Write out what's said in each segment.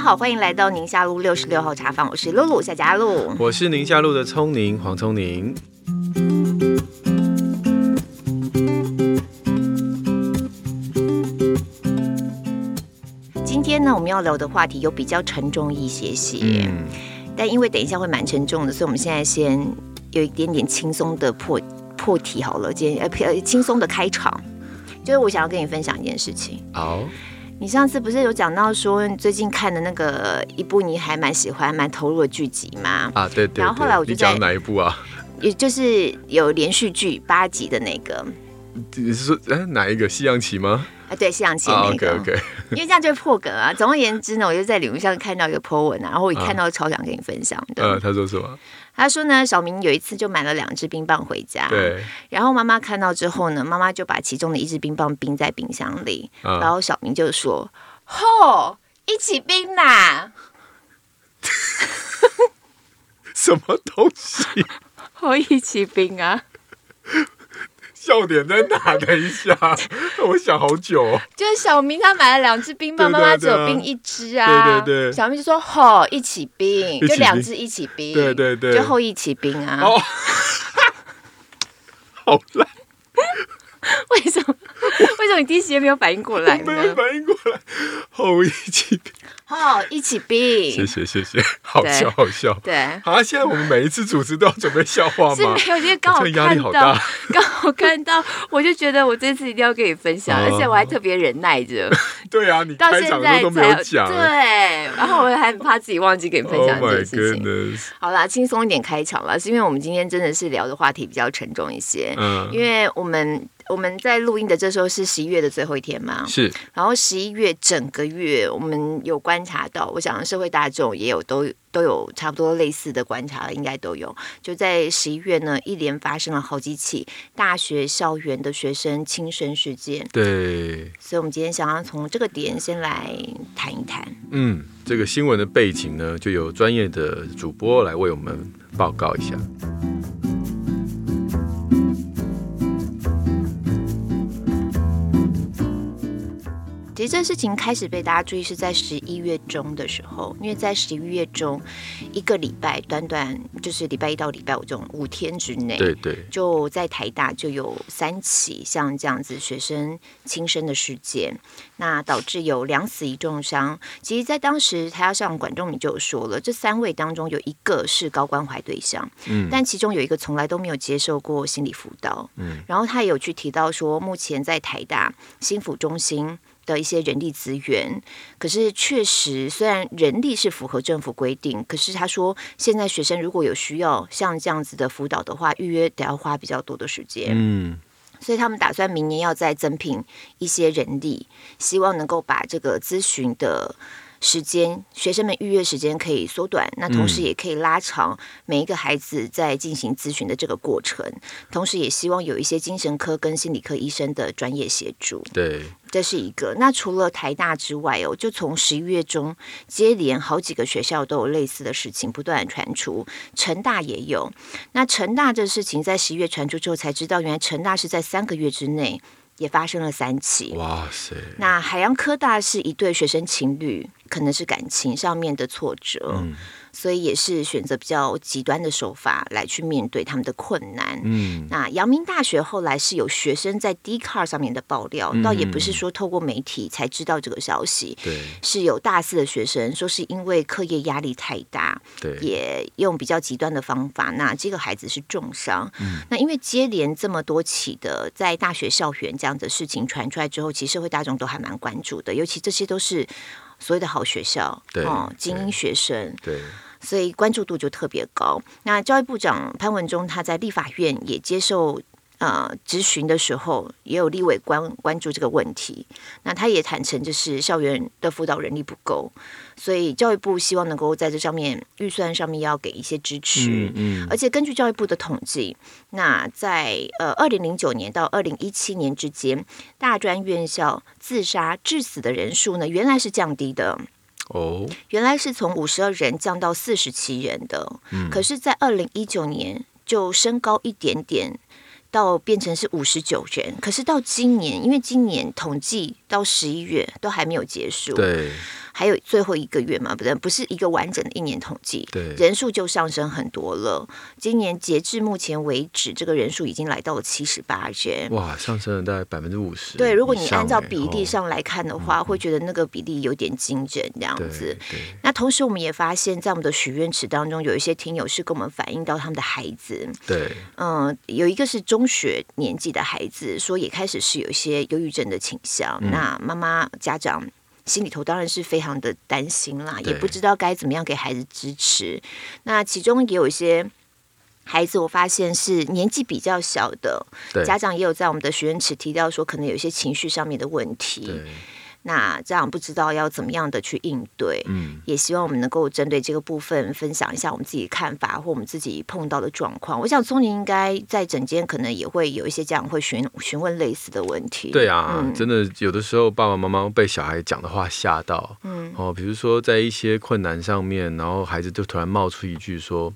家好，欢迎来到宁夏路六十六号茶坊，我是露露夏佳露，我是宁夏路的聪宁黄聪宁。今天呢，我们要聊的话题有比较沉重一些些，嗯、但因为等一下会蛮沉重的，所以我们现在先有一点点轻松的破破题好了，今天呃轻松的开场，就是我想要跟你分享一件事情。好。你上次不是有讲到说你最近看的那个一部你还蛮喜欢、蛮投入的剧集吗？啊，对对，对。然后后来我就在讲哪一部啊？也就是有连续剧八集的那个。你是说哎哪一个？西洋棋吗？啊，对，西洋棋那个。Oh, OK OK。因为这样就破格啊。总而言之呢，我就在领域上看到一个 po 文啊，然后我一看到超想跟你分享的。呃、啊，他说什么？他说呢，小明有一次就买了两只冰棒回家，对。然后妈妈看到之后呢，妈妈就把其中的一只冰棒冰在冰箱里，啊、然后小明就说。吼！一起冰呐！什么东西？吼！一起冰啊！笑点在哪？等一下，我想好久哦。就是小明他买了两只冰棒，妈妈只有冰一只啊。对对对。小明就说：“吼！一起冰，就两只一起冰。”对对对。就后一起冰啊！哦，好烂。为什么？为什么你第一时间没有反应过来呢？没有反应过来，后一起冰，好一起比。谢谢谢谢，好笑好笑。对，啊，现在我们每一次主持都要准备笑话吗？是没有，因为刚好压力好大，刚好看到，我就觉得我这次一定要跟你分享，而且我还特别忍耐着。对啊，你到现在都没有讲，对，然后我还怕自己忘记跟你分享这件事情。好啦，轻松一点开场了，是因为我们今天真的是聊的话题比较沉重一些，嗯，因为我们。我们在录音的这时候是十一月的最后一天嘛？是。然后十一月整个月，我们有观察到，我想社会大众也有都都有差不多类似的观察，应该都有。就在十一月呢，一连发生了好几起大学校园的学生轻生事件。对。所以，我们今天想要从这个点先来谈一谈。嗯，这个新闻的背景呢，就由专业的主播来为我们报告一下。其实这事情开始被大家注意是在十一月中的时候，因为在十一月中一个礼拜，短短就是礼拜一到礼拜五这种五天之内，对对，就在台大就有三起像这样子学生轻生的事件，那导致有两死一重伤。其实，在当时台大校长管仲闵就有说了，这三位当中有一个是高关怀对象，嗯，但其中有一个从来都没有接受过心理辅导，嗯，然后他也有去提到说，目前在台大心辅中心。的一些人力资源，可是确实，虽然人力是符合政府规定，可是他说，现在学生如果有需要像这样子的辅导的话，预约得要花比较多的时间。嗯，所以他们打算明年要再增聘一些人力，希望能够把这个咨询的时间，学生们预约时间可以缩短，那同时也可以拉长每一个孩子在进行咨询的这个过程，同时也希望有一些精神科跟心理科医生的专业协助。对。这是一个。那除了台大之外哦，就从十一月中接连好几个学校都有类似的事情不断传出，成大也有。那成大这事情在十一月传出之后，才知道原来成大是在三个月之内也发生了三起。哇塞！那海洋科大是一对学生情侣，可能是感情上面的挫折。嗯所以也是选择比较极端的手法来去面对他们的困难。嗯，那阳明大学后来是有学生在 Dcard 上面的爆料，倒也不是说透过媒体才知道这个消息。对，是有大四的学生说是因为课业压力太大，对，也用比较极端的方法。那这个孩子是重伤。嗯，那因为接连这么多起的在大学校园这样的事情传出来之后，其实社会大众都还蛮关注的，尤其这些都是。所谓的好学校，对哦，精英学生，对，所以关注度就特别高。那教育部长潘文忠他在立法院也接受。呃，质询的时候也有立委关关注这个问题，那他也坦诚，就是校园的辅导人力不够，所以教育部希望能够在这上面预算上面要给一些支持。嗯，嗯，而且根据教育部的统计，那在呃二零零九年到二零一七年之间，大专院校自杀致死的人数呢，原来是降低的哦，原来是从五十二人降到四十七人的，嗯，可是，在二零一九年就升高一点点。到变成是五十九元，可是到今年，因为今年统计到十一月都还没有结束，对，还有最后一个月嘛，不对，不是一个完整的一年统计，对，人数就上升很多了。今年截至目前为止，这个人数已经来到了七十八人，哇，上升了大概百分之五十。对，如果你按照比例上来看的话，哦、会觉得那个比例有点惊人这样子。那同时，我们也发现，在我们的许愿池当中，有一些听友是跟我们反映到他们的孩子，对，嗯，有一个是中学年纪的孩子，说也开始是有一些忧郁症的倾向。嗯、那妈妈家长心里头当然是非常的担心啦，也不知道该怎么样给孩子支持。那其中也有一些孩子，我发现是年纪比较小的，家长也有在我们的学员池提到说，可能有一些情绪上面的问题。那这样不知道要怎么样的去应对，嗯，也希望我们能够针对这个部分分享一下我们自己看法或我们自己碰到的状况。我想聪宁应该在整间可能也会有一些家长会询询问类似的问题。对啊，嗯、真的有的时候爸爸妈妈被小孩讲的话吓到，嗯，哦，比如说在一些困难上面，然后孩子就突然冒出一句说：“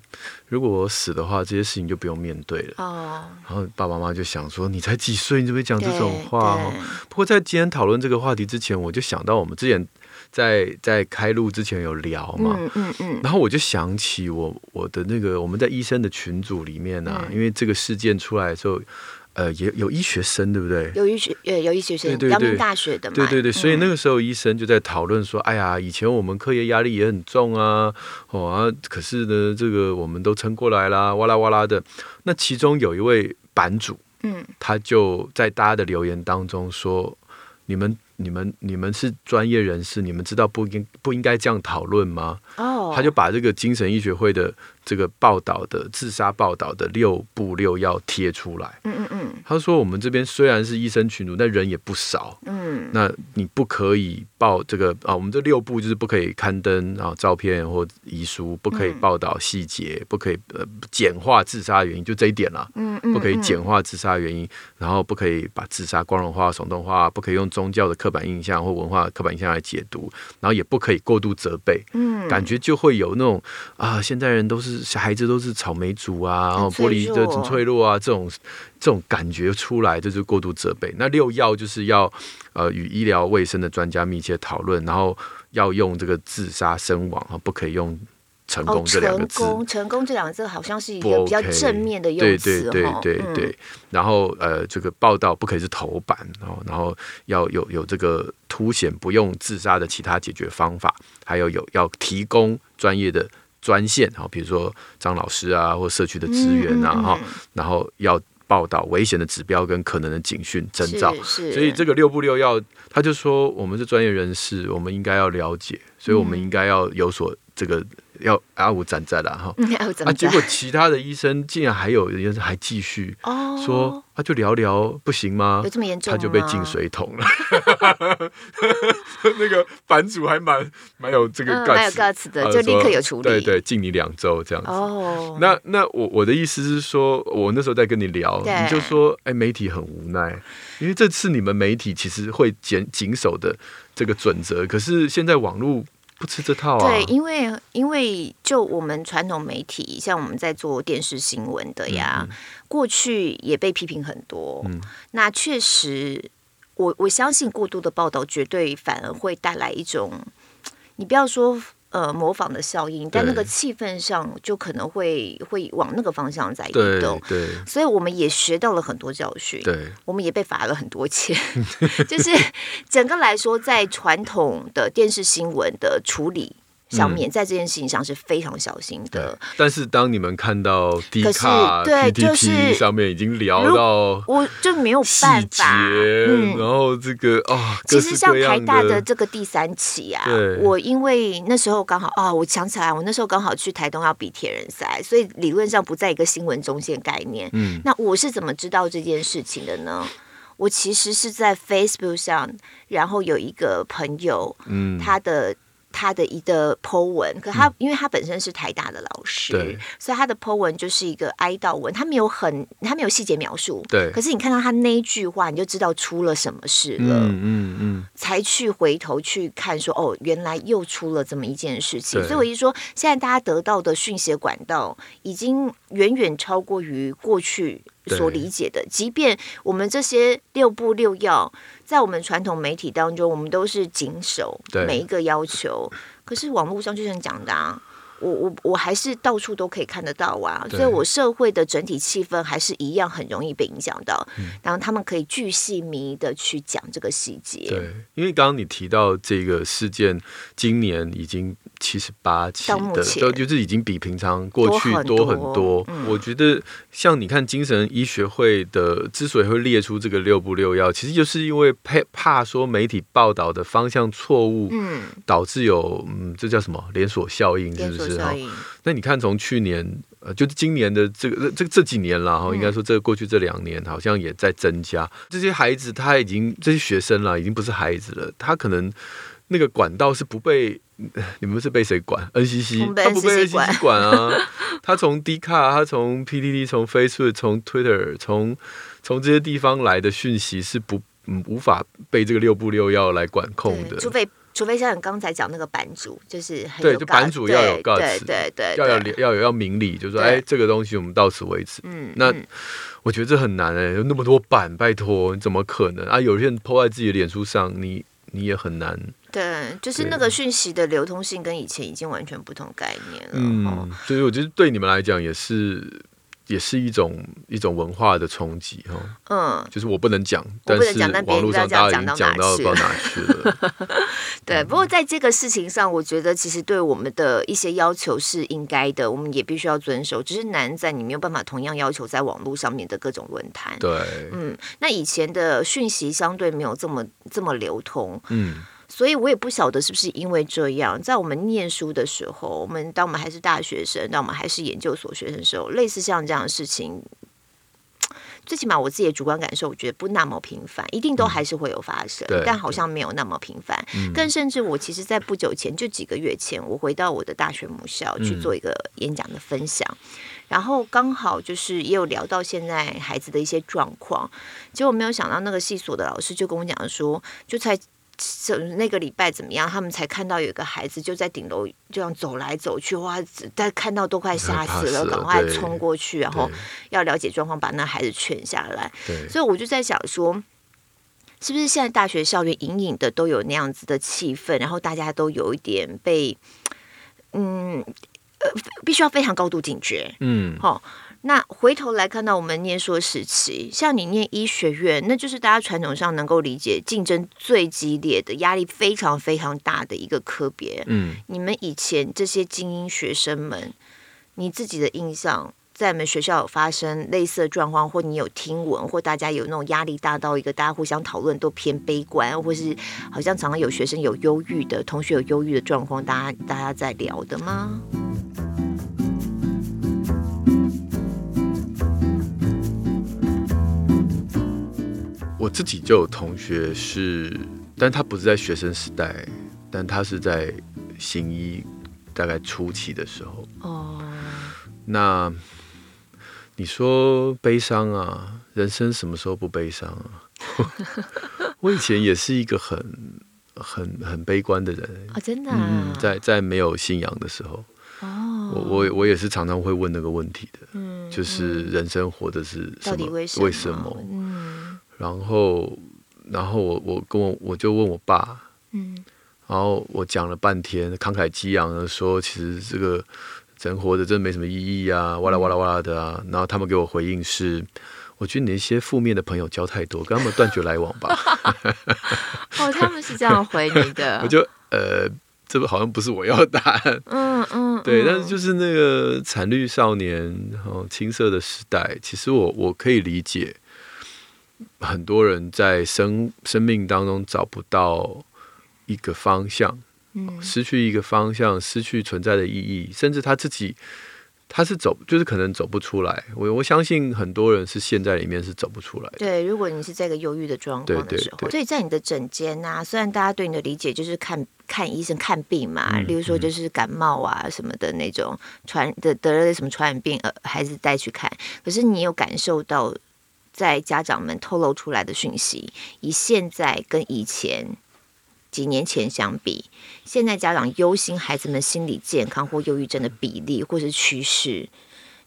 如果我死的话，这些事情就不用面对了。”哦，然后爸爸妈妈就想说：“你才几岁，你怎么会讲这种话？”哦，不过在今天讨论这个话题之前，我就想到我们之前在在开录之前有聊嘛，嗯嗯嗯，然后我就想起我我的那个我们在医生的群组里面啊，因为这个事件出来的时候，呃，也有医学生对不对？有医学呃有医学生，阳明大学的嘛，对对对，所以那个时候医生就在讨论说，哎呀，以前我们课业压力也很重啊，哦啊，可是呢，这个我们都撑过来啦，哇啦哇啦的。那其中有一位版主，嗯，他就在大家的留言当中说，你们。你们你们是专业人士，你们知道不应不应该这样讨论吗？哦，他就把这个精神医学会的这个报道的自杀报道的六步六要贴出来。嗯嗯嗯，他说我们这边虽然是医生群组，但人也不少。嗯，那你不可以报这个啊？我们这六步就是不可以刊登啊照片或遗书，不可以报道细节，不可以呃简化自杀原因，就这一点了。嗯嗯，不可以简化自杀原因，然后不可以把自杀光荣化、耸动化，不可以用宗教的。刻板印象或文化刻板印象来解读，然后也不可以过度责备，嗯，感觉就会有那种啊，现在人都是小孩子都是草莓族啊，然后玻璃的很脆弱啊，这种这种感觉出来，就是过度责备。那六要就是要呃与医疗卫生的专家密切讨论，然后要用这个自杀身亡啊，不可以用。成功这两个字，成功，成功这两个字好像是一个比较正面的用词，对对对对对。嗯、然后呃，这个报道不可以是头版，然后然后要有有这个凸显不用自杀的其他解决方法，还有有要提供专业的专线，然后比如说张老师啊，或社区的资源啊，哈、嗯，然后要报道危险的指标跟可能的警讯征兆。所以这个六不六要，他就说我们是专业人士，我们应该要了解，所以我们应该要有所这个。要阿五站在了哈，啊，结果其他的医生竟然还有人还继续说，他就聊聊不行吗？有这么严重？他就被进水桶了。那个版主还蛮蛮有这个蛮有 guts 的，就立刻有处理。对对，禁你两周这样子。哦，那那我我的意思是说，我那时候在跟你聊，你就说，哎，媒体很无奈，因为这次你们媒体其实会谨谨守的这个准则，可是现在网络。不吃这套啊！对，因为因为就我们传统媒体，像我们在做电视新闻的呀，过去也被批评很多。嗯、那确实，我我相信过度的报道绝对反而会带来一种，你不要说。呃，模仿的效应，但那个气氛上就可能会会往那个方向在移动。对，所以我们也学到了很多教训。对，我们也被罚了很多钱。就是整个来说，在传统的电视新闻的处理。上面在这件事情上是非常小心的，但是当你们看到 D 卡、PTT 上面已经聊到，我就没有办法。嗯，然后这个啊，其实像台大的这个第三期啊，我因为那时候刚好啊，我想起来，我那时候刚好去台东要比铁人赛，所以理论上不在一个新闻中线概念。嗯，那我是怎么知道这件事情的呢？我其实是在 Facebook 上，然后有一个朋友，嗯，他的。他的一个 po 文，可他因为他本身是台大的老师，对所以他的 po 文就是一个哀悼文，他没有很他没有细节描述，对。可是你看到他那一句话，你就知道出了什么事了，嗯嗯，才去回头去看说，哦，原来又出了这么一件事情。所以我一说，现在大家得到的讯息管道已经远远超过于过去所理解的，即便我们这些六步六要。在我们传统媒体当中，我们都是谨守每一个要求，可是网络上就像讲的啊。我我我还是到处都可以看得到啊，所以我社会的整体气氛还是一样很容易被影响到。嗯、然后他们可以巨细靡的去讲这个细节。对，因为刚刚你提到这个事件，今年已经七十八起的，都就是已经比平常过去多很多。我觉得像你看精神医学会的之所以会列出这个六不六要，其实就是因为怕怕说媒体报道的方向错误，嗯，导致有嗯这叫什么连锁效应，是不是？那你看，从去年呃，就是今年的这个这这几年了哈，应该说这过去这两年好像也在增加。这些孩子他已经这些学生了，已经不是孩子了。他可能那个管道是不被 你们是被谁管？NCC，他不被 NCC 管啊。他从 D 卡，他从 PDD，从 Facebook，从 Twitter，从从这些地方来的讯息是不嗯无法被这个六不六要来管控的，除非。除非像你刚才讲那个版主，就是很对，就版主要有 guts，对对对，要有要有要明理，就是说，哎，这个东西我们到此为止。嗯，那我觉得这很难哎，有那么多版，拜托，你怎么可能啊？有些人 po 在自己的脸书上，你你也很难。对，就是那个讯息的流通性跟以前已经完全不同概念了。嗯，所以我觉得对你们来讲也是。也是一种一种文化的冲击哈，嗯，就是我不能讲，但是网络上大家已经讲到不知道哪 去了。对，不过在这个事情上，我觉得其实对我们的一些要求是应该的，我们也必须要遵守。只是难在你没有办法同样要求在网络上面的各种论坛。对，嗯，那以前的讯息相对没有这么这么流通，嗯。所以我也不晓得是不是因为这样，在我们念书的时候，我们当我们还是大学生，当我们还是研究所学生的时候，类似像这样的事情，最起码我自己的主观感受，我觉得不那么频繁，一定都还是会有发生，嗯、但好像没有那么频繁。更甚至，我其实，在不久前，就几个月前，我回到我的大学母校去做一个演讲的分享，嗯、然后刚好就是也有聊到现在孩子的一些状况，结果没有想到那个系所的老师就跟我讲说，就才。那个礼拜怎么样？他们才看到有一个孩子就在顶楼这样走来走去，哇！但看到都快吓死了，赶快冲过去，然后要了解状况，把那孩子劝下来。所以我就在想说，是不是现在大学校园隐隐的都有那样子的气氛，然后大家都有一点被，嗯，呃，必须要非常高度警觉，嗯，好。那回头来看到我们念书时期，像你念医学院，那就是大家传统上能够理解竞争最激烈的、压力非常非常大的一个科别。嗯，你们以前这些精英学生们，你自己的印象，在你们学校有发生类似的状况，或你有听闻，或大家有那种压力大到一个大家互相讨论都偏悲观，或是好像常常有学生有忧郁的同学有忧郁的状况，大家大家在聊的吗？我自己就有同学是，但他不是在学生时代，但他是在行医大概初期的时候。哦，那你说悲伤啊，人生什么时候不悲伤啊？我以前也是一个很、很、很悲观的人啊，真的啊。嗯，在在没有信仰的时候，哦，我我我也是常常会问那个问题的，嗯，就是人生活的是什么？到底为什么？为什么？嗯。然后，然后我我跟我我就问我爸，嗯，然后我讲了半天，慷慨激昂的说，其实这个人活着真没什么意义啊，哇啦哇啦哇啦的啊。然后他们给我回应是，我觉得你那些负面的朋友交太多，跟他们断绝来往吧。哦，他们是这样回你的。我就呃，这个好像不是我要的答案。嗯嗯，对，但是就是那个惨绿少年，然后青涩的时代，其实我我可以理解。很多人在生生命当中找不到一个方向，嗯，失去一个方向，失去存在的意义，甚至他自己他是走，就是可能走不出来。我我相信很多人是陷在里面是走不出来的。对，如果你是在一个忧郁的状况的时候，对对对，所以在你的诊间啊，虽然大家对你的理解就是看看医生看病嘛，嗯，例如说就是感冒啊什么的那种传得得了什么传染病，呃，孩子带去看，可是你有感受到？在家长们透露出来的讯息，以现在跟以前几年前相比，现在家长忧心孩子们心理健康或忧郁症的比例或是趋势，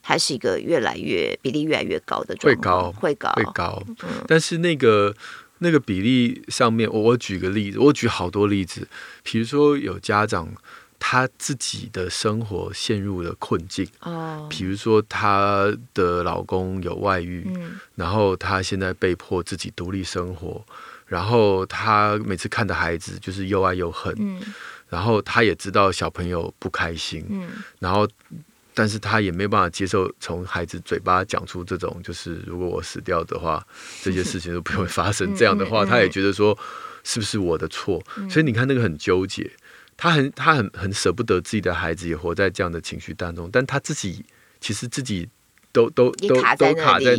它是一个越来越比例越来越高的状况，会高，会高，会高。嗯、但是那个那个比例上面，我我举个例子，我举好多例子，比如说有家长。她自己的生活陷入了困境，哦，比如说她的老公有外遇，嗯，然后她现在被迫自己独立生活，然后她每次看的孩子就是又爱又恨，嗯，然后她也知道小朋友不开心，嗯，然后但是她也没办法接受从孩子嘴巴讲出这种就是如果我死掉的话，这些事情都不会发生这样的话，她也觉得说是不是我的错，所以你看那个很纠结。他很他很很舍不得自己的孩子也活在这样的情绪当中，但他自己其实自己都都都都卡在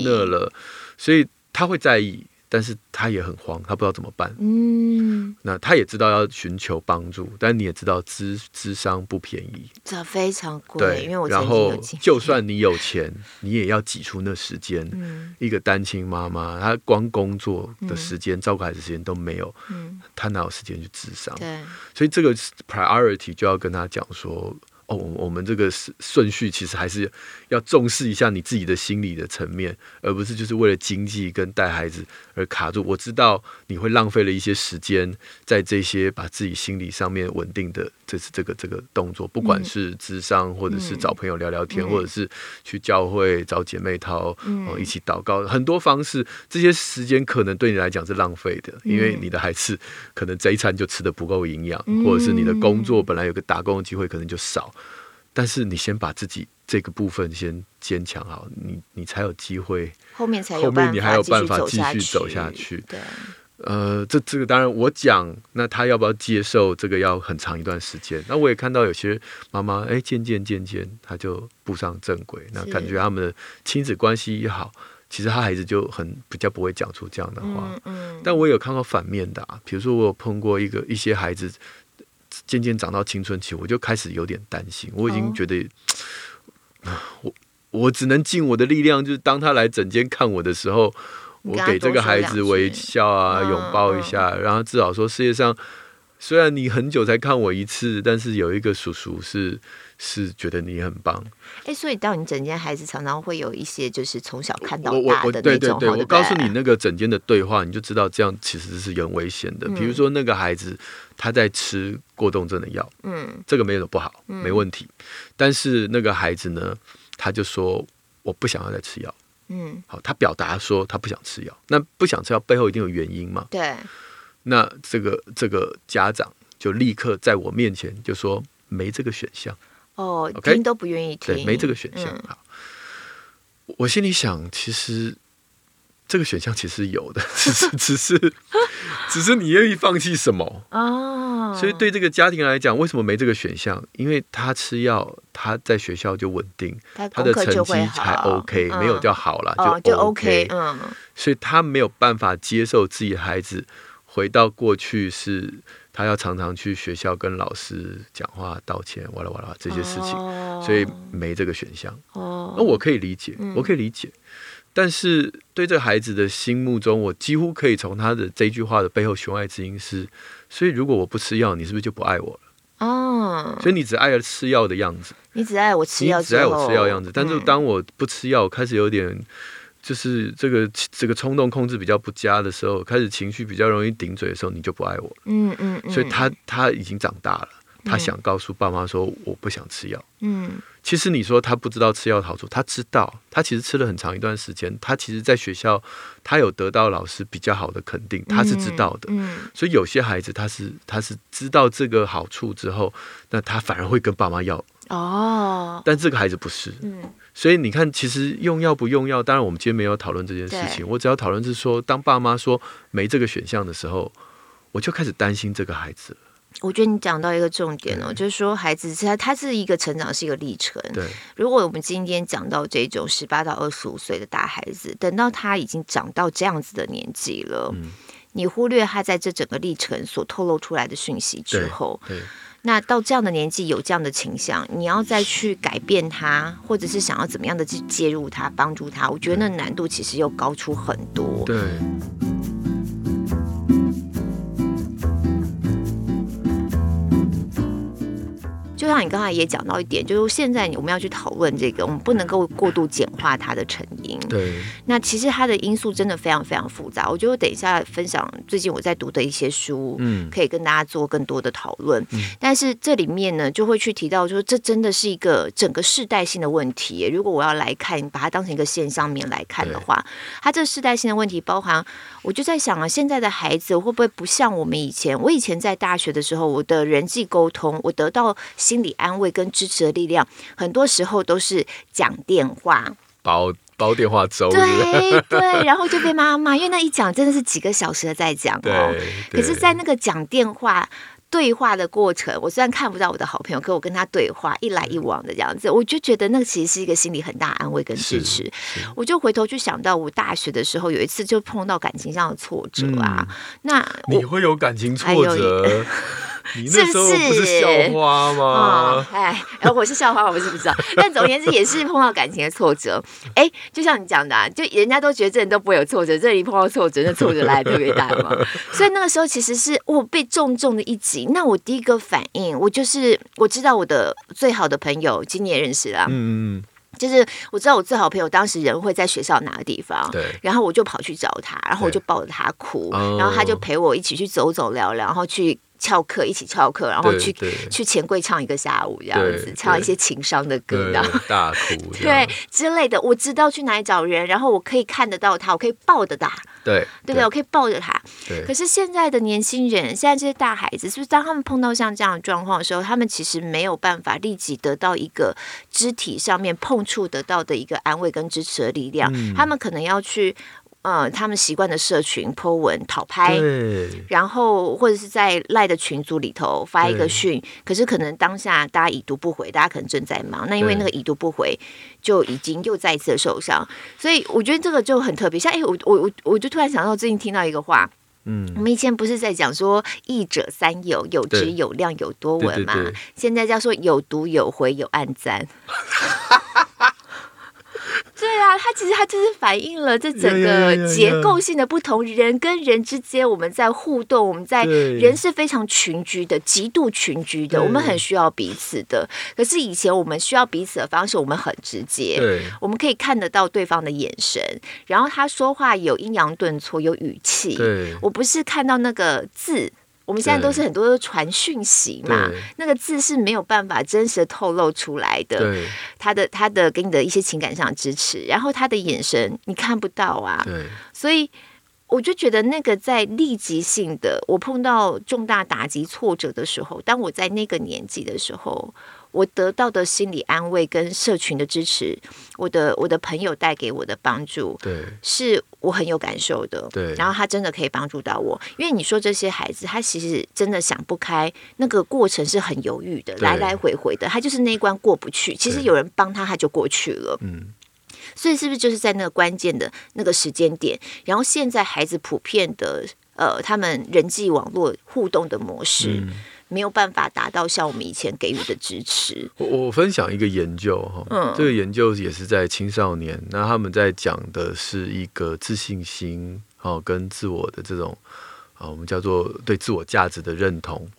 那了，所以他会在意。但是他也很慌，他不知道怎么办。嗯，那他也知道要寻求帮助，但你也知道资智商不便宜，这非常贵。对，因为我然后就算你有钱，你也要挤出那时间。嗯，一个单亲妈妈，她光工作的时间、嗯、照顾孩子时间都没有，嗯，她哪有时间去智商？对，所以这个 priority 就要跟他讲说。哦，我们这个顺顺序其实还是要重视一下你自己的心理的层面，而不是就是为了经济跟带孩子而卡住。我知道你会浪费了一些时间在这些把自己心理上面稳定的，这是这个这个动作，不管是智商，或者是找朋友聊聊天，或者是去教会找姐妹淘，哦，一起祷告，很多方式，这些时间可能对你来讲是浪费的，因为你的孩子可能这一餐就吃的不够营养，或者是你的工作本来有个打工的机会可能就少。但是你先把自己这个部分先坚强好，你你才有机会，后面才有，后面你还有办法继续走下去。对，呃，这这个当然我讲，那他要不要接受这个要很长一段时间。那我也看到有些妈妈，哎，渐渐渐渐他就步上正轨，那感觉他们的亲子关系也好，其实他孩子就很比较不会讲出这样的话。嗯，嗯，但我也有看到反面的啊，比如说我有碰过一个一些孩子。渐渐长到青春期，我就开始有点担心。我已经觉得，哦、我我只能尽我的力量，就是当他来整间看我的时候，我给这个孩子微笑啊，拥抱一下，然后至少说世界上，虽然你很久才看我一次，但是有一个叔叔是。是觉得你很棒，哎，所以到你整间，孩子常常会有一些就是从小看到大的那种，对对对，我告诉你那个整间的对话，你就知道这样其实是很危险的。比如说那个孩子他在吃过动症的药，嗯，这个没有不好，没问题。但是那个孩子呢，他就说我不想要再吃药，嗯，好，他表达说他不想吃药，那不想吃药背后一定有原因嘛？对，那这个这个家长就立刻在我面前就说没这个选项。哦，听都不愿意听，对，没这个选项。好，我心里想，其实这个选项其实有的，只是 只是只是你愿意放弃什么哦。所以对这个家庭来讲，为什么没这个选项？因为他吃药，他在学校就稳定，他的成绩还 OK，没有叫好了就 OK，嗯，所以他没有办法接受自己的孩子回到过去是。他要常常去学校跟老师讲话道歉，哇啦哇啦这些事情，哦、所以没这个选项。哦，那我可以理解，我可以理解。嗯、但是对这个孩子的心目中，我几乎可以从他的这句话的背后寻爱之音是：所以如果我不吃药，你是不是就不爱我了？哦，所以你只爱了吃药的样子，你只爱我吃药，只爱我吃药的样子。但是当我不吃药，开始有点。就是这个这个冲动控制比较不佳的时候，开始情绪比较容易顶嘴的时候，你就不爱我了。嗯嗯，嗯，所以他他已经长大了，他想告诉爸妈说我不想吃药。嗯，其实你说他不知道吃药的好处，他知道，他其实吃了很长一段时间，他其实在学校他有得到老师比较好的肯定，他是知道的。嗯，嗯，所以有些孩子他是他是知道这个好处之后，那他反而会跟爸妈要。哦，但这个孩子不是，嗯，所以你看，其实用药不用药，当然我们今天没有讨论这件事情。我只要讨论是说，当爸妈说没这个选项的时候，我就开始担心这个孩子。我觉得你讲到一个重点哦，就是说孩子他他是一个成长是一个历程。对，如果我们今天讲到这种十八到二十五岁的大孩子，等到他已经长到这样子的年纪了，嗯，你忽略他在这整个历程所透露出来的讯息之后，对。对那到这样的年纪有这样的倾向，你要再去改变他，或者是想要怎么样的去介入他、帮助他，我觉得那难度其实又高出很多。对。你刚才也讲到一点，就是现在我们要去讨论这个，我们不能够过度简化它的成因。对。那其实它的因素真的非常非常复杂。我觉得我等一下分享最近我在读的一些书，嗯，可以跟大家做更多的讨论。嗯。但是这里面呢，就会去提到说，这真的是一个整个世代性的问题。如果我要来看，把它当成一个现象面来看的话，它这世代性的问题包含，我就在想啊，现在的孩子会不会不像我们以前？我以前在大学的时候，我的人际沟通，我得到心理安慰跟支持的力量，很多时候都是讲电话，煲煲电话粥，对对，然后就被妈妈骂，因为那一讲真的是几个小时的在讲哦。可是，在那个讲电话。对话的过程，我虽然看不到我的好朋友，可我跟他对话，一来一往的这样子，我就觉得那个其实是一个心理很大安慰跟支持。我就回头去想到我大学的时候，有一次就碰到感情上的挫折啊，嗯、那你会有感情挫折？你那时候不是校花吗？哎，然后我是校花，我不是不知道。但总而言之，也是碰到感情的挫折。哎，就像你讲的、啊，就人家都觉得这人都不会有挫折，这一碰到挫折，那挫折来得特别大嘛。所以那个时候其实是我被重重的一击。那我第一个反应，我就是我知道我的最好的朋友今年认识了，嗯，就是我知道我最好朋友当时人会在学校哪个地方，对。然后我就跑去找他，然后我就抱着他哭，然后他就陪我一起去走走聊聊，然后去。翘课一起翘课，然后去去钱柜唱一个下午这样子，唱一些情商的歌，然后大哭，对之类的。我知道去哪里找人，然后我可以看得到他，我可以抱着他，对对不对？我可以抱着他。可是现在的年轻人，现在这些大孩子，是不是当他们碰到像这样的状况的时候，他们其实没有办法立即得到一个肢体上面碰触得到的一个安慰跟支持的力量？他们可能要去。呃，他们习惯的社群 po 文讨拍，然后或者是在赖的群组里头发一个讯，可是可能当下大家已读不回，大家可能正在忙，那因为那个已读不回，就已经又再一次的受伤，所以我觉得这个就很特别。像哎，我我我我就突然想到，最近听到一个话，嗯，我们以前不是在讲说益者三有，有质有量有多文嘛，现在叫说有读有回有暗赞。对啊，它其实它就是反映了这整个结构性的不同，人跟人之间我们在互动，我们在人是非常群居的，极度群居的，我们很需要彼此的。可是以前我们需要彼此的方式，我们很直接，我们可以看得到对方的眼神，然后他说话有阴阳顿挫，有语气，我不是看到那个字。我们现在都是很多传讯息嘛，那个字是没有办法真实的透露出来的。他的他的给你的一些情感上支持，然后他的眼神你看不到啊。所以我就觉得那个在立即性的，我碰到重大打击挫折的时候，当我在那个年纪的时候。我得到的心理安慰跟社群的支持，我的我的朋友带给我的帮助，对，是我很有感受的，对。然后他真的可以帮助到我，因为你说这些孩子，他其实真的想不开，那个过程是很犹豫的，来来回回的，他就是那一关过不去。其实有人帮他，他就过去了，嗯。所以是不是就是在那个关键的那个时间点？然后现在孩子普遍的呃，他们人际网络互动的模式。嗯没有办法达到像我们以前给予的支持。我我分享一个研究哈，嗯，这个研究也是在青少年，那他们在讲的是一个自信心哦，跟自我的这种啊，我们叫做对自我价值的认同。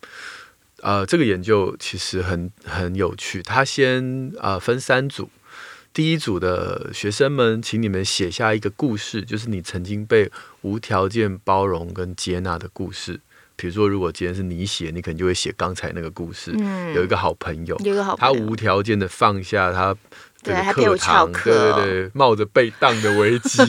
啊，这个研究其实很很有趣。他先啊分三组，第一组的学生们，请你们写下一个故事，就是你曾经被无条件包容跟接纳的故事。比如说，如果今天是你写，你可能就会写刚才那个故事。嗯，有一个好朋友，有一个好朋友，他无条件的放下他这个课堂，对对对，冒着被当的危机，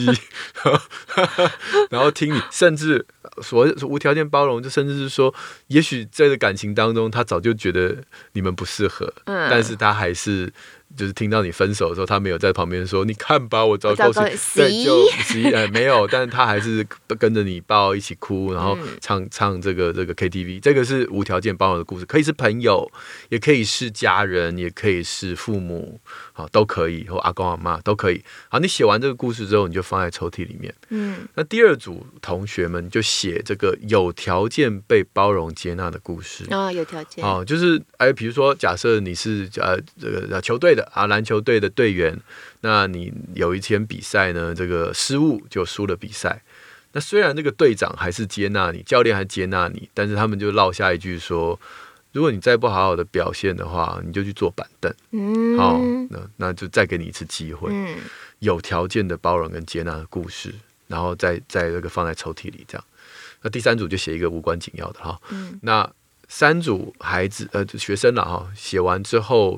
然后听你，甚至所谓无条件包容，就甚至是说，也许在这感情当中，他早就觉得你们不适合，嗯，但是他还是。就是听到你分手的时候，他没有在旁边说：“你看吧，我早告诉你，对，就没有。”但是他还是跟着你抱一起哭，然后唱唱这个这个 KTV。这个是无条件包容的故事，可以是朋友，也可以是家人，也可以是父母，好都可以，或阿公阿妈都可以。好，你写完这个故事之后，你就放在抽屉里面。嗯，那第二组同学们就写这个有条件被包容接纳的故事啊、哦，有条件哦，就是哎，比如说假设你是呃这个球队的。啊，篮球队的队员，那你有一天比赛呢，这个失误就输了比赛。那虽然这个队长还是接纳你，教练还接纳你，但是他们就落下一句说：“如果你再不好好的表现的话，你就去坐板凳。嗯，好，那那就再给你一次机会。嗯，有条件的包容跟接纳的故事，然后再再那个放在抽屉里这样。那第三组就写一个无关紧要的哈。嗯，那三组孩子呃学生了哈，写完之后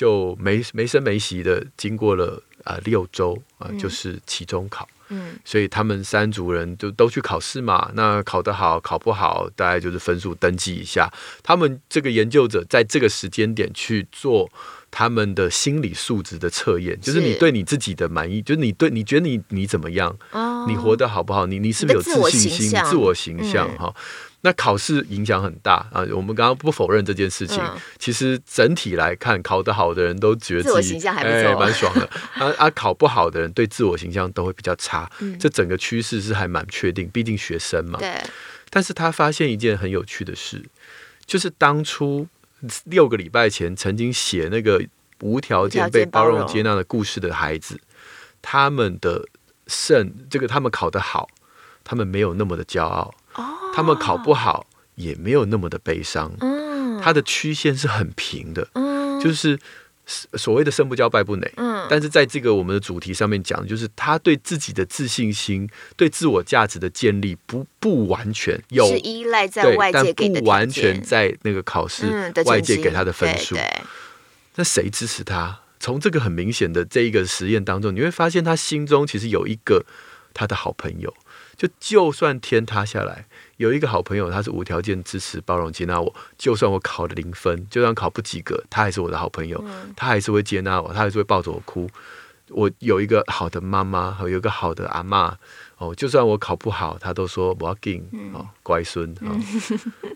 就没没声没息的经过了啊、呃、六周啊、呃，就是期中考。嗯，所以他们三组人就都去考试嘛。那考得好，考不好，大概就是分数登记一下。他们这个研究者在这个时间点去做他们的心理素质的测验，就是你对你自己的满意，就是你对你觉得你你怎么样？哦，你活得好不好？你你是不是有自信心？自我形象哈。那考试影响很大啊！我们刚刚不否认这件事情。嗯、其实整体来看，考得好的人都觉得自己形象还不错，蛮、欸、爽的。啊啊，考不好的人对自我形象都会比较差。嗯、这整个趋势是还蛮确定，毕竟学生嘛。对。但是他发现一件很有趣的事，就是当初六个礼拜前曾经写那个无条件被包容接纳的故事的孩子，他们的胜，这个他们考得好，他们没有那么的骄傲。他们考不好也没有那么的悲伤，嗯，他的曲线是很平的，嗯，就是所谓的胜不骄败不馁，嗯，但是在这个我们的主题上面讲，就是他对自己的自信心、对自我价值的建立不不完全有是依赖在外界给的，但不完全在那个考试外界给他的分数，那谁支持他？从这个很明显的这一个实验当中，你会发现他心中其实有一个他的好朋友。就就算天塌下来，有一个好朋友，他是无条件支持、包容、接纳我。就算我考了零分，就算考不及格，他还是我的好朋友，嗯、他还是会接纳我，他还是会抱着我哭。我有一个好的妈妈，有一个好的阿嬷。哦，就算我考不好，他都说我要紧哦，乖孙哦，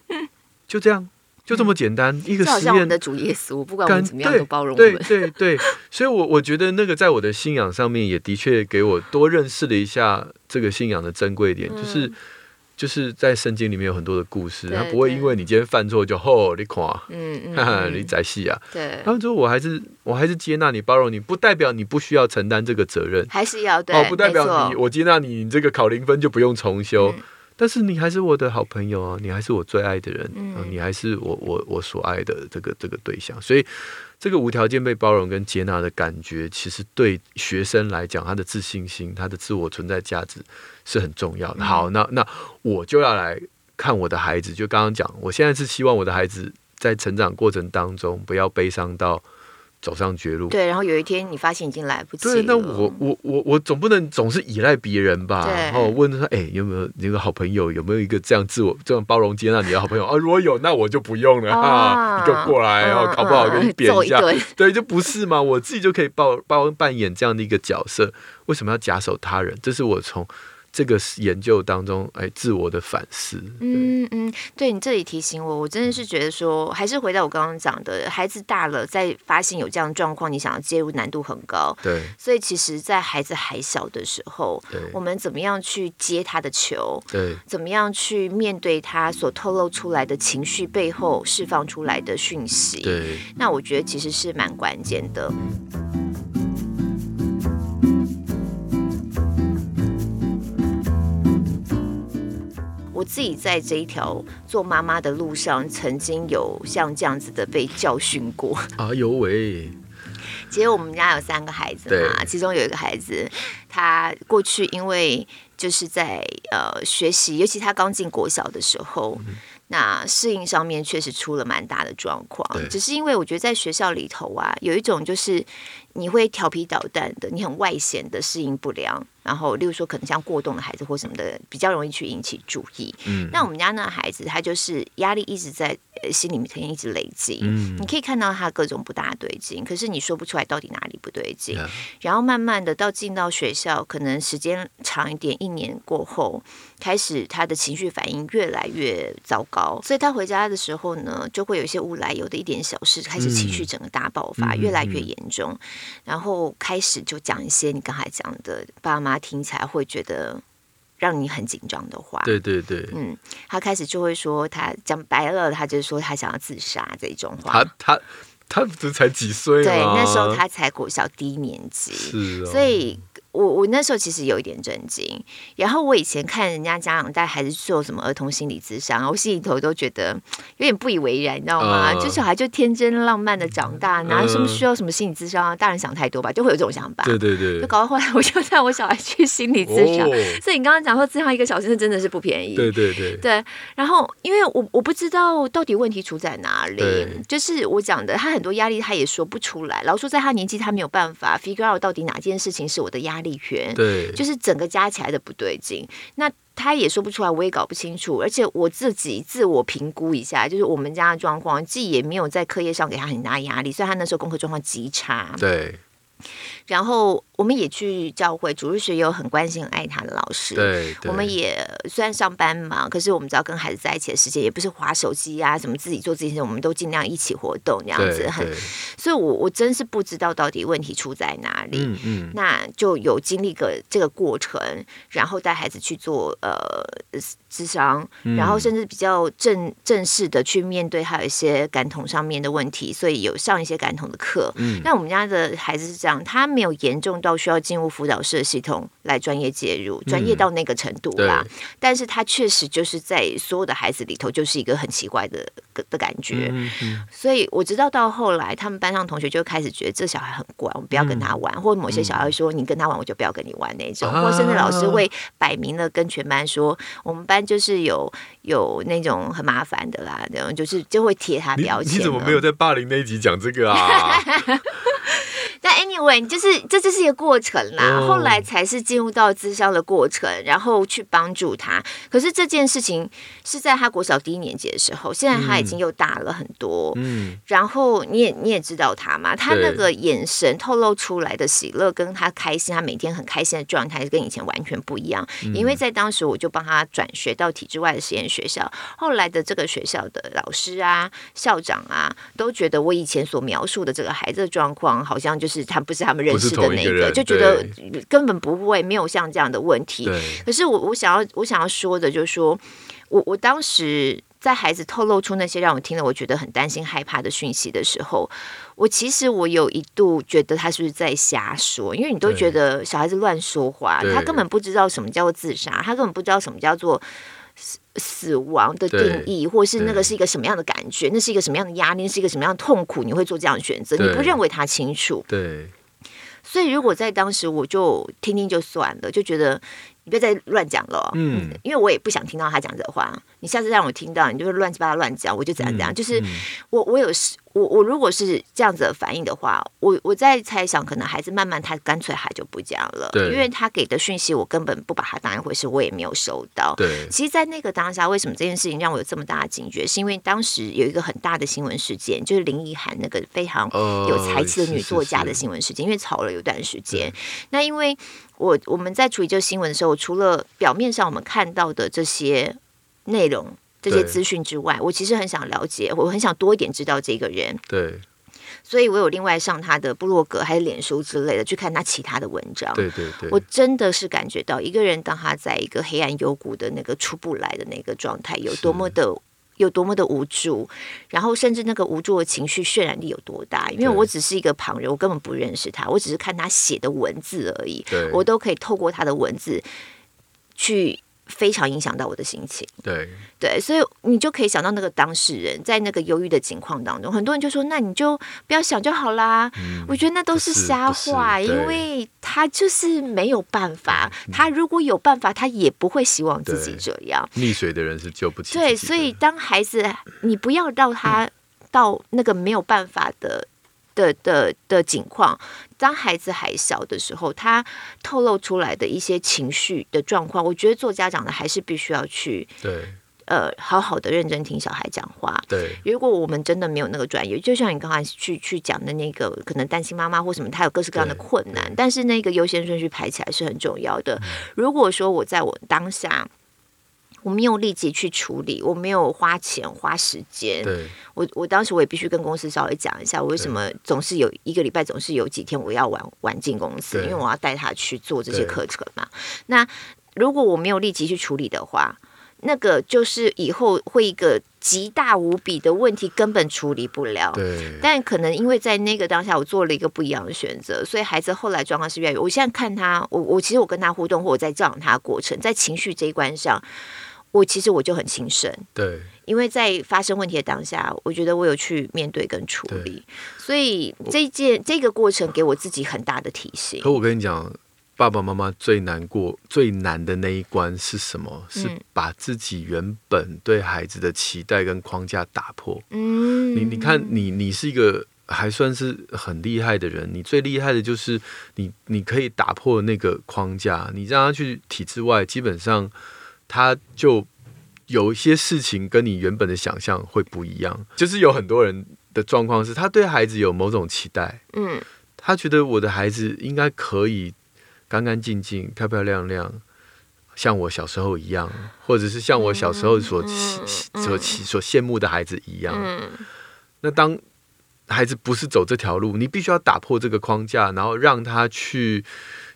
嗯、就这样。就这么简单，一个实验。好像我们的主耶稣，不管我们怎么样都包容我们。对对对，所以我，我我觉得那个在我的信仰上面，也的确给我多认识了一下这个信仰的珍贵点，嗯、就是就是在圣经里面有很多的故事，他不会因为你今天犯错就吼你垮，嗯 哈哈，你宰戏啊。对。然后之后我还是我还是接纳你，包容你，不代表你不需要承担这个责任，还是要对。哦，不代表你，我接纳你，你这个考零分就不用重修。嗯但是你还是我的好朋友啊，你还是我最爱的人，嗯，你还是我我我所爱的这个这个对象，所以这个无条件被包容跟接纳的感觉，其实对学生来讲，他的自信心、他的自我存在价值是很重要的。嗯、好，那那我就要来看我的孩子，就刚刚讲，我现在是希望我的孩子在成长过程当中不要悲伤到。走上绝路，对，然后有一天你发现已经来不及了。对，那我我我我总不能总是依赖别人吧？然后问他，哎，有没有那个好朋友？有没有一个这样自我、这样包容接纳你的好朋友啊？如果有，那我就不用了哈、啊，你就过来，然后考不好给你扁一下。对，就不是嘛？我自己就可以包包扮演这样的一个角色，为什么要假手他人？这是我从。这个研究当中，哎，自我的反思。嗯嗯，对你这里提醒我，我真的是觉得说，还是回到我刚刚讲的，孩子大了，在发现有这样的状况，你想要介入难度很高。对，所以其实，在孩子还小的时候，我们怎么样去接他的球？对，怎么样去面对他所透露出来的情绪背后释放出来的讯息？对，那我觉得其实是蛮关键的。我自己在这一条做妈妈的路上，曾经有像这样子的被教训过。啊呦喂！其实我们家有三个孩子嘛，其中有一个孩子，他过去因为就是在呃学习，尤其他刚进国小的时候，嗯、那适应上面确实出了蛮大的状况。对只是因为我觉得在学校里头啊，有一种就是你会调皮捣蛋的，你很外显的适应不良。然后，例如说，可能像过动的孩子或什么的，比较容易去引起注意。嗯，那我们家那孩子，他就是压力一直在心里面一直累积。嗯，你可以看到他各种不大对劲，可是你说不出来到底哪里不对劲。嗯，然后慢慢的到进到学校，可能时间长一点，一年过后，开始他的情绪反应越来越糟糕。所以他回家的时候呢，就会有一些无来由的一点小事，开始情绪整个大爆发，嗯，越来越严重。然后开始就讲一些你刚才讲的爸妈。他听起来会觉得让你很紧张的话，对对对，嗯，他开始就会说，他讲白了，他就说他想要自杀这种话。他他他不是才几岁？对，那时候他才国小低年级，是哦，所以我我那时候其实有一点震惊。然后我以前看人家家长带孩子做什么儿童心理咨商，我心里头都觉得有点不以为然，你知道吗？Uh, 就小孩就天真浪漫的长大，哪有什么需要什么心理咨商啊？大人想太多吧，就会有这种想法。对对对。就搞到后来，我就带我小孩去心理咨商。Oh. 所以你刚刚讲说咨商一个小时真的是不便宜。对对对。对，然后因为我我不知道到底问题出在哪里，就是我讲的，他很多压力他也说不出来。老实说，在他年纪，他没有办法 figure out 到底哪件事情是我的压力源。对，就是整个加起来的不对劲。那他也说不出来，我也搞不清楚。而且我自己自我评估一下，就是我们家的状况，自己也没有在课业上给他很大压力，所以他那时候功课状况极差。对。然后我们也去教会，主日学也有很关心、很爱他的老师。对，对，我们也虽然上班忙，可是我们知道跟孩子在一起的时间，也不是划手机啊，什么自己做这些，我们都尽量一起活动这样子。很，所以我我真是不知道到底问题出在哪里。嗯嗯，那就有经历个这个过程，然后带孩子去做呃智商，然后甚至比较正正式的去面对还有一些感统上面的问题，所以有上一些感统的课。嗯，那我们家的孩子是这样。他没有严重到需要进入辅导室的系统来专业介入，专业到那个程度啦。嗯、但是他确实就是在所有的孩子里头，就是一个很奇怪的的感觉。嗯嗯、所以我知道到后来，他们班上同学就开始觉得这小孩很怪，我们不要跟他玩。嗯、或者某些小孩说：“你跟他玩，我就不要跟你玩。”那种，啊、或甚至老师会摆明了跟全班说：“我们班就是有有那种很麻烦的啦。”那种就是就会贴他标签。你怎么没有在霸凌那一集讲这个啊？但 anyway，就是这就是一个过程啦，后来才是进入到咨商的过程，然后去帮助他。可是这件事情是在他国小第一年级的时候，现在他已经又大了很多。嗯，然后你也你也知道他嘛，他那个眼神透露出来的喜乐，跟他开心，他每天很开心的状态，跟以前完全不一样。因为在当时我就帮他转学到体制外的实验学校，后来的这个学校的老师啊、校长啊，都觉得我以前所描述的这个孩子的状况，好像就是。他不是他们认识的那个，个就觉得根本不会没有像这样的问题。可是我我想要我想要说的就是说，我我当时在孩子透露出那些让我听了我觉得很担心害怕的讯息的时候，我其实我有一度觉得他是不是在瞎说，因为你都觉得小孩子乱说话，他根本不知道什么叫做自杀，他根本不知道什么叫做。死死亡的定义，或是那个是一个什么样的感觉？那是一个什么样的压力？是一个什么样的痛苦？你会做这样的选择？你不认为他清楚？对。所以如果在当时，我就听听就算了，就觉得你别再乱讲了。嗯，因为我也不想听到他讲这话。你下次让我听到，你就是乱七八糟乱讲，我就怎样怎样。嗯、就是我我有时。我我如果是这样子的反应的话，我我在猜想，可能孩子慢慢他干脆还就不讲了，对因为他给的讯息我根本不把他当一回事，我也没有收到。对，其实，在那个当下，为什么这件事情让我有这么大的警觉？是因为当时有一个很大的新闻事件，就是林奕涵那个非常有才气的女作家的新闻事件，呃、是是是因为吵了有段时间。那因为我我们在处理这个新闻的时候，除了表面上我们看到的这些内容。这些资讯之外，我其实很想了解，我很想多一点知道这个人。对，所以我有另外上他的部落格还是脸书之类的去看他其他的文章。对对对，我真的是感觉到一个人当他在一个黑暗幽谷的那个出不来的那个状态，有多么的是有多么的无助，然后甚至那个无助的情绪渲染力有多大。因为我只是一个旁人，我根本不认识他，我只是看他写的文字而已。我都可以透过他的文字去。非常影响到我的心情，对对，所以你就可以想到那个当事人在那个忧郁的情况当中，很多人就说：“那你就不要想就好啦。嗯”我觉得那都是瞎话，因为他就是没有办法。他如果有办法，他也不会希望自己这样。溺水的人是救不起。对，所以当孩子，你不要让他到那个没有办法的。的的的情况，当孩子还小的时候，他透露出来的一些情绪的状况，我觉得做家长的还是必须要去对呃好好的认真听小孩讲话。对，如果我们真的没有那个专业，就像你刚才去去讲的那个，可能担心妈妈或什么，他有各式各样的困难，但是那个优先顺序排起来是很重要的。嗯、如果说我在我当下。我没有立即去处理，我没有花钱花时间。对，我我当时我也必须跟公司稍微讲一下，我为什么总是有一个礼拜总是有几天我要晚晚进公司，因为我要带他去做这些课程嘛。那如果我没有立即去处理的话，那个就是以后会一个极大无比的问题，根本处理不了。对。但可能因为在那个当下，我做了一个不一样的选择，所以孩子后来状况是越来越。我现在看他，我我其实我跟他互动，或我在教养他的过程，在情绪这一关上，我其实我就很轻生。对。因为在发生问题的当下，我觉得我有去面对跟处理，所以这件这个过程给我自己很大的提醒。可我跟你讲。爸爸妈妈最难过、最难的那一关是什么？是把自己原本对孩子的期待跟框架打破。嗯，你你看，你你是一个还算是很厉害的人，你最厉害的就是你，你可以打破那个框架，你让他去体制外，基本上他就有一些事情跟你原本的想象会不一样。就是有很多人的状况是他对孩子有某种期待，嗯，他觉得我的孩子应该可以。干干净净、漂漂亮亮，像我小时候一样，或者是像我小时候所、嗯、所所羡慕的孩子一样。嗯、那当孩子不是走这条路，你必须要打破这个框架，然后让他去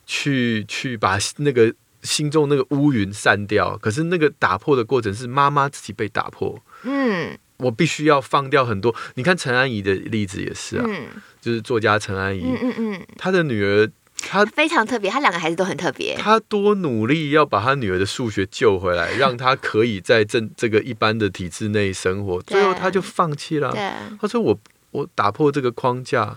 去去把那个心中那个乌云散掉。可是那个打破的过程是妈妈自己被打破。嗯，我必须要放掉很多。你看陈安怡的例子也是啊，嗯、就是作家陈安怡，嗯嗯嗯，他的女儿。她非常特别，他两个孩子都很特别。他多努力要把他女儿的数学救回来，让他可以在这这个一般的体制内生活。最后他就放弃了。他说我：“我我打破这个框架，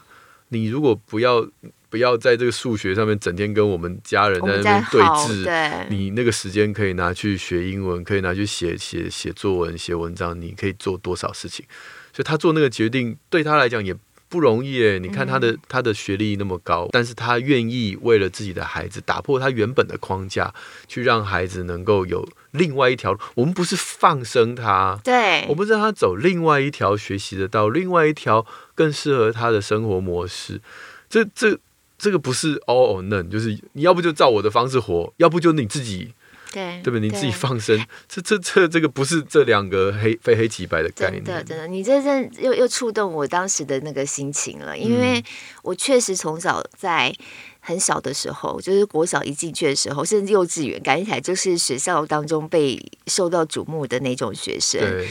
你如果不要不要在这个数学上面整天跟我们家人在那边对峙，你那个时间可以拿去学英文，可以拿去写写写作文、写文章，你可以做多少事情？”所以他做那个决定对他来讲也。不容易诶，你看他的他的学历那么高，但是他愿意为了自己的孩子打破他原本的框架，去让孩子能够有另外一条路。我们不是放生他，对，我们让他走另外一条学习的道，另外一条更适合他的生活模式。这这这个不是 all or none，就是你要不就照我的方式活，要不就你自己。对，对不对？你自己放生，这这这这个不是这两个黑非黑即白的概念。真的，真的，你这这又又触动我当时的那个心情了，因为我确实从小在很小的时候，就是国小一进去的时候，甚至幼稚园，感觉起来就是学校当中被受到瞩目的那种学生，对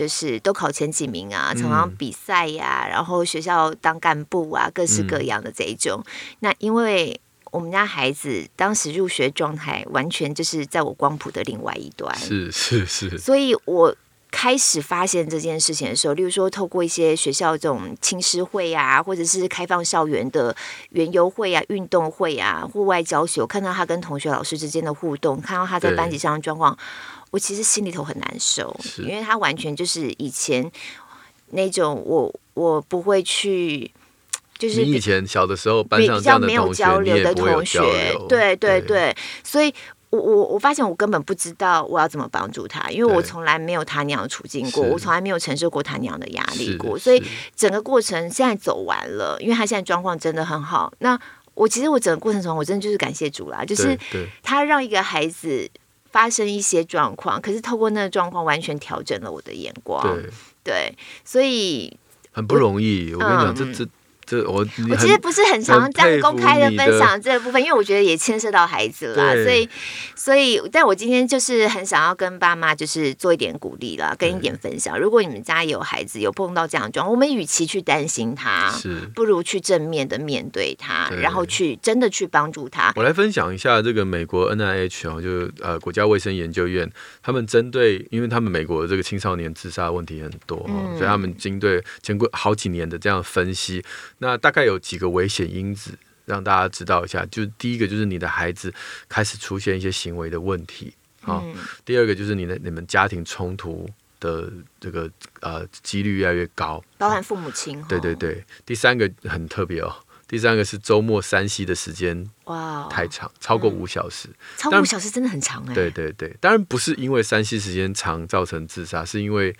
就是都考前几名啊，常常比赛呀、然后学校当干部啊，各式各样的这一种。嗯、那因为。我们家孩子当时入学状态，完全就是在我光谱的另外一端。是是是。所以我开始发现这件事情的时候，例如说透过一些学校这种青师会啊，或者是开放校园的园游会啊、运动会啊、户外教学，我看到他跟同学、老师之间的互动，看到他在班级上的状况，对我其实心里头很难受，因为他完全就是以前那种我我不会去。就是你以前小的时候，班上这样的同学，比较没有交流的同学，对对对，所以我我我发现我根本不知道我要怎么帮助他，因为我从来没有他那样的处境过，我从来没有承受过他那样的压力过，所以整个过程现在走完了，因为他现在状况真的很好。那我其实我整个过程中，我真的就是感谢主啦，就是他让一个孩子发生一些状况，可是透过那个状况，完全调整了我的眼光。对，所以很不容易。我跟你讲，这这。我我其实不是很常这样公开的分享这个部分，因为我觉得也牵涉到孩子啦，所以所以，但我今天就是很想要跟爸妈就是做一点鼓励啦，跟一点分享。如果你们家有孩子有碰到这样状况，我们与其去担心他，是不如去正面的面对他，对然后去真的去帮助他。我来分享一下这个美国 NIH 哦，就呃国家卫生研究院，他们针对，因为他们美国的这个青少年自杀问题很多，嗯、所以他们经对经过好几年的这样分析。那大概有几个危险因子，让大家知道一下。就是第一个，就是你的孩子开始出现一些行为的问题啊。嗯、第二个，就是你的你们家庭冲突的这个呃几率越来越高，包含父母亲。对对对。第三个很特别哦，第三个是周末山西的时间哇太长，哇超过五小时。嗯、超过五小时真的很长哎。对对对，当然不是因为山西时间长造成自杀，是因为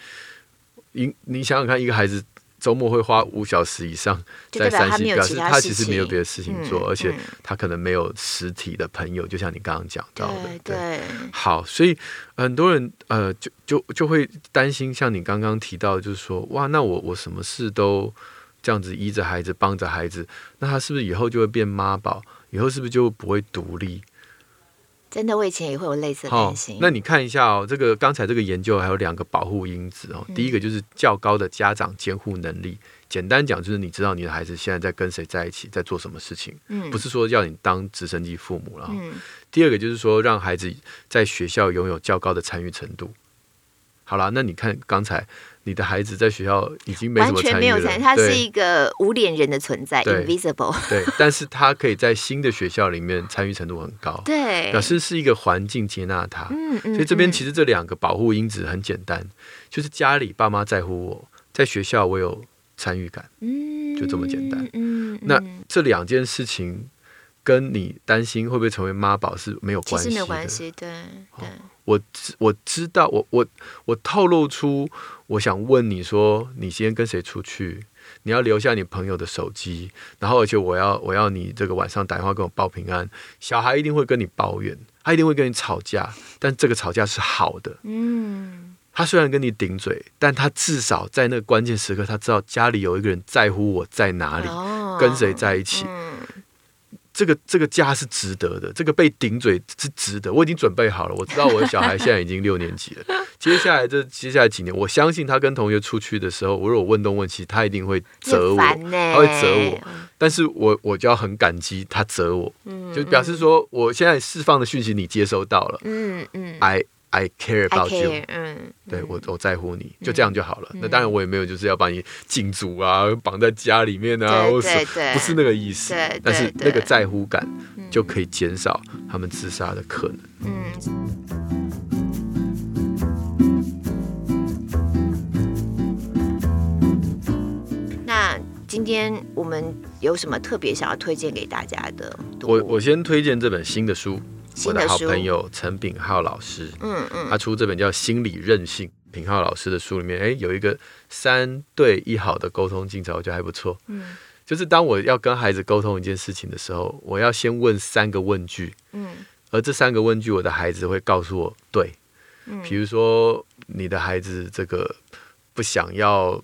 因你想想看，一个孩子。周末会花五小时以上在山西表示他其实没有别的事情做，嗯、而且他可能没有实体的朋友，就像你刚刚讲到的。对，对好，所以很多人呃，就就就会担心，像你刚刚提到，就是说，哇，那我我什么事都这样子依着孩子，帮着孩子，那他是不是以后就会变妈宝？以后是不是就不会独立？真的，我以前也会有类似的担心。那你看一下哦，这个刚才这个研究还有两个保护因子哦。嗯、第一个就是较高的家长监护能力，简单讲就是你知道你的孩子现在在跟谁在一起，在做什么事情，嗯、不是说要你当直升机父母了。嗯、第二个就是说让孩子在学校拥有较高的参与程度。好了，那你看刚才。你的孩子在学校已经没什么参与了，完全没有参与，他是一个无脸人的存在对，invisible。对，但是他可以在新的学校里面参与程度很高，对，表示是一个环境接纳他。嗯嗯。所以这边其实这两个保护因子很简单，嗯、就是家里爸妈在乎我，在学校我有参与感，嗯，就这么简单。嗯，嗯，那这两件事情跟你担心会不会成为妈宝是没有关系的，没有关系，对对。哦我知我知道，我我我透露出，我想问你说，你今天跟谁出去？你要留下你朋友的手机，然后而且我要我要你这个晚上打电话跟我报平安。小孩一定会跟你抱怨，他一定会跟你吵架，但这个吵架是好的。嗯，他虽然跟你顶嘴，但他至少在那个关键时刻，他知道家里有一个人在乎我在哪里，哦、跟谁在一起。嗯这个这个家是值得的，这个被顶嘴是值得。我已经准备好了，我知道我的小孩现在已经六年级了。接下来这接下来几年，我相信他跟同学出去的时候，我如果问东问西，他一定会责我，他会责我。但是我我就要很感激他责我，就表示说我现在释放的讯息你接收到了。嗯嗯，I。I care about you，嗯，对我我在乎你，就这样就好了。那当然我也没有就是要把你禁足啊，绑在家里面啊，或是不是那个意思。但是那个在乎感就可以减少他们自杀的可能。嗯。那今天我们有什么特别想要推荐给大家的？我我先推荐这本新的书。我的好朋友陈炳浩老师，嗯嗯，他出这本叫《心理韧性》。炳浩老师的书里面，哎，有一个三对一好的沟通技巧，我觉得还不错。嗯，就是当我要跟孩子沟通一件事情的时候，我要先问三个问句，嗯，而这三个问句，我的孩子会告诉我对。嗯，比如说你的孩子这个不想要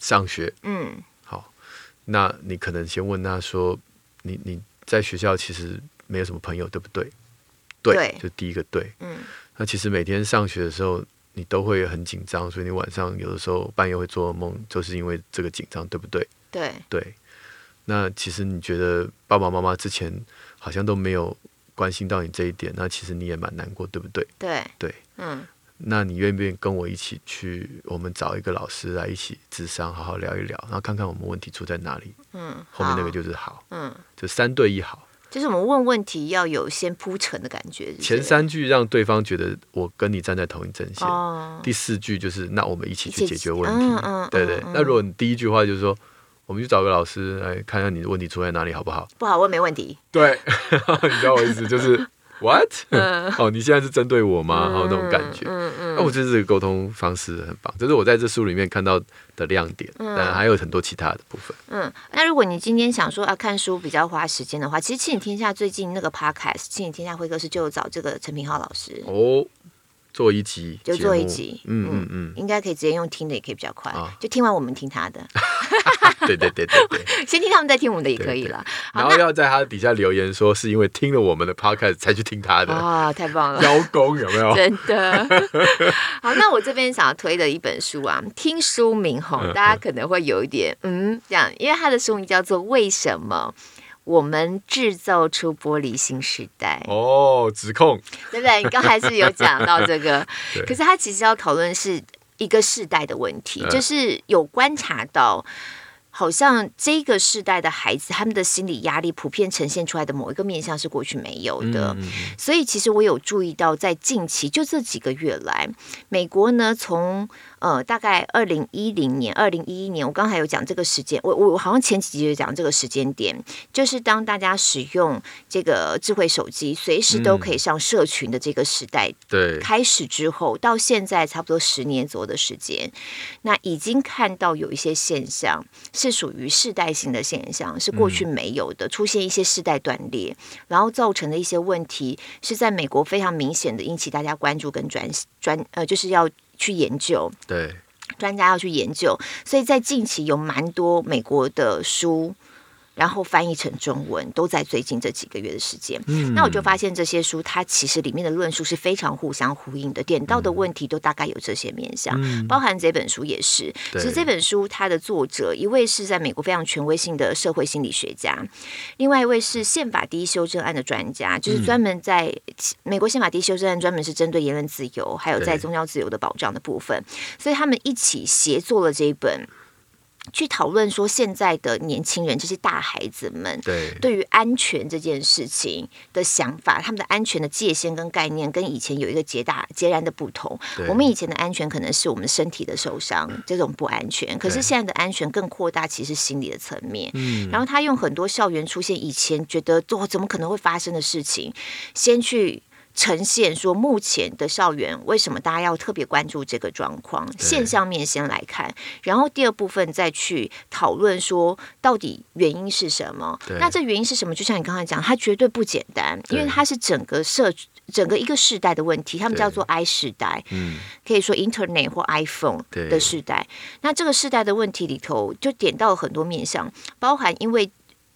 上学，嗯，好，那你可能先问他说，你你在学校其实没有什么朋友，对不对？对，对就第一个对。嗯，那其实每天上学的时候，你都会很紧张，所以你晚上有的时候半夜会做噩梦，就是因为这个紧张，对不对？对对。那其实你觉得爸爸妈妈之前好像都没有关心到你这一点，那其实你也蛮难过，对不对？对对。嗯，那你愿不愿意跟我一起去？我们找一个老师来一起智商，好好聊一聊，然后看看我们问题出在哪里。嗯，后面那个就是好。嗯，就三对一好。就是我们问问题要有先铺陈的感觉？前三句让对方觉得我跟你站在同一阵线。哦。第四句就是那我们一起去解决问题。嗯嗯。对对。那如果你第一句话就是说，我们去找个老师来看看你的问题出在哪里，好不好？不好问没问题。对，你知道我意思就是。What？哦，你现在是针对我吗？然后那种感觉，嗯嗯，那我觉得这个沟通方式很棒，这是我在这书里面看到的亮点，当然还有很多其他的部分。嗯，那如果你今天想说啊看书比较花时间的话，其实《亲子天下》最近那个 Podcast《亲子天下会客室》就找这个陈平浩老师哦。做一集就做一集，嗯嗯嗯，应该可以直接用听的，也可以比较快。就听完我们听他的，对对对对对，先听他们再听我们的也可以了。然后要在他底下留言说是因为听了我们的 podcast 才去听他的啊，太棒了，邀功有没有？真的。好，那我这边想要推的一本书啊，听书名吼，大家可能会有一点嗯这样，因为他的书名叫做《为什么》。我们制造出玻璃新时代哦，指控对不对？你刚才是有讲到这个，可是他其实要讨论是一个世代的问题，嗯、就是有观察到。好像这个世代的孩子，他们的心理压力普遍呈现出来的某一个面向是过去没有的。嗯、所以，其实我有注意到，在近期就这几个月来，美国呢，从呃大概二零一零年、二零一一年，我刚才有讲这个时间，我我好像前几集就讲这个时间点，就是当大家使用这个智慧手机，随时都可以上社群的这个时代，对，开始之后，到现在差不多十年左右的时间，那已经看到有一些现象。是属于世代性的现象，是过去没有的，出现一些世代断裂，然后造成的一些问题，是在美国非常明显的引起大家关注跟专专呃，就是要去研究，对，专家要去研究，所以在近期有蛮多美国的书然后翻译成中文，都在最近这几个月的时间。嗯，那我就发现这些书，它其实里面的论述是非常互相呼应的，点到的问题都大概有这些面向，嗯、包含这本书也是。其实这本书它的作者，一位是在美国非常权威性的社会心理学家，另外一位是宪法第一修正案的专家，就是专门在美国宪法第一修正案专门是针对言论自由，还有在宗教自由的保障的部分，所以他们一起协作了这一本。去讨论说，现在的年轻人这些大孩子们，对对于安全这件事情的想法，他们的安全的界限跟概念，跟以前有一个截大截然的不同。我们以前的安全可能是我们身体的受伤这种不安全，可是现在的安全更扩大，其实心理的层面。然后他用很多校园出现以前觉得哦怎么可能会发生的事情，先去。呈现说，目前的校园为什么大家要特别关注这个状况？现象面先来看，然后第二部分再去讨论说，到底原因是什么？那这原因是什么？就像你刚才讲，它绝对不简单，因为它是整个社整个一个世代的问题，他们叫做 I 世代，嗯，可以说 Internet 或 iPhone 的世代。那这个世代的问题里头，就点到了很多面向，包含因为。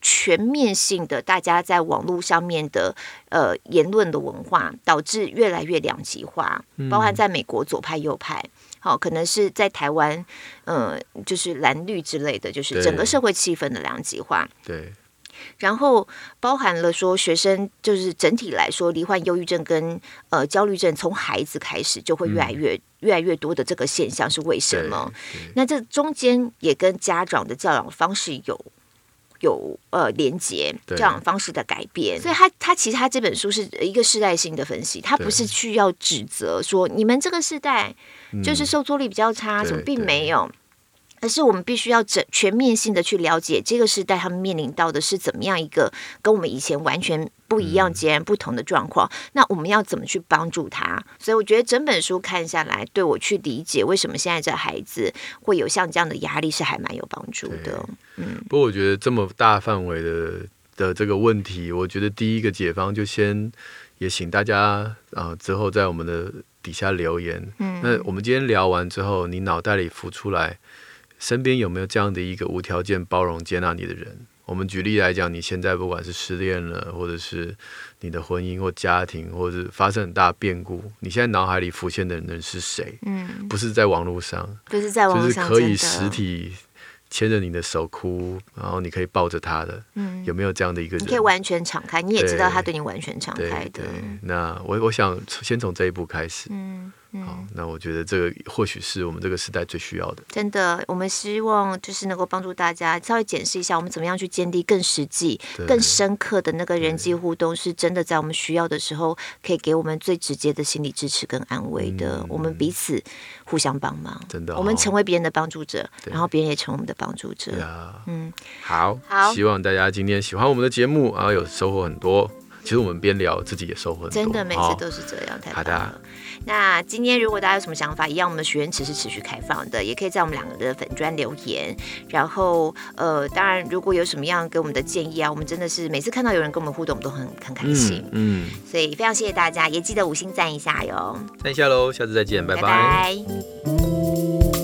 全面性的，大家在网络上面的呃言论的文化，导致越来越两极化，包含在美国左派右派，好、哦，可能是在台湾，呃，就是蓝绿之类的，就是整个社会气氛的两极化。对。然后包含了说，学生就是整体来说，罹患忧郁症跟呃焦虑症，从孩子开始就会越来越、嗯、越来越多的这个现象是为什么？那这中间也跟家长的教养方式有。有呃连接这样方式的改变，所以他他其实他这本书是一个世代性的分析，他不是去要指责说你们这个世代就是受挫力比较差，什么并没有。而是我们必须要整全面性的去了解这个时代他们面临到的是怎么样一个跟我们以前完全不一样、截然不同的状况。嗯、那我们要怎么去帮助他？所以我觉得整本书看下来，对我去理解为什么现在这孩子会有像这样的压力是还蛮有帮助的。嗯，不过我觉得这么大范围的的这个问题，我觉得第一个解方就先也请大家啊、呃、之后在我们的底下留言。嗯，那我们今天聊完之后，你脑袋里浮出来。身边有没有这样的一个无条件包容接纳你的人？我们举例来讲，你现在不管是失恋了，或者是你的婚姻或家庭，或者是发生很大变故，你现在脑海里浮现的人是谁？嗯，不是在网络上，不是在网络上，就是可以实体牵着你的手哭，然后你可以抱着他的。嗯，有没有这样的一个人？你可以完全敞开，你也知道他对你完全敞开的。那我我想先从这一步开始。嗯。好，那我觉得这个或许是我们这个时代最需要的。真的，我们希望就是能够帮助大家稍微检视一下，我们怎么样去建立更实际、更深刻的那个人际互动，是真的在我们需要的时候，可以给我们最直接的心理支持跟安慰的。嗯、我们彼此互相帮忙，真的、哦，我们成为别人的帮助者，然后别人也成为我们的帮助者。嗯，好，好，希望大家今天喜欢我们的节目，然后有收获很多。其实我们边聊，自己也收获很多。真的，每次都是这样，太棒了。那今天如果大家有什么想法，一样，我们的学员池是持续开放的，也可以在我们两个的粉专留言。然后，呃，当然，如果有什么样给我们的建议啊，我们真的是每次看到有人跟我们互动，我们都很很开心。嗯，嗯，所以非常谢谢大家，也记得五星赞一下哟。赞一下喽，下次再见，拜拜。拜拜。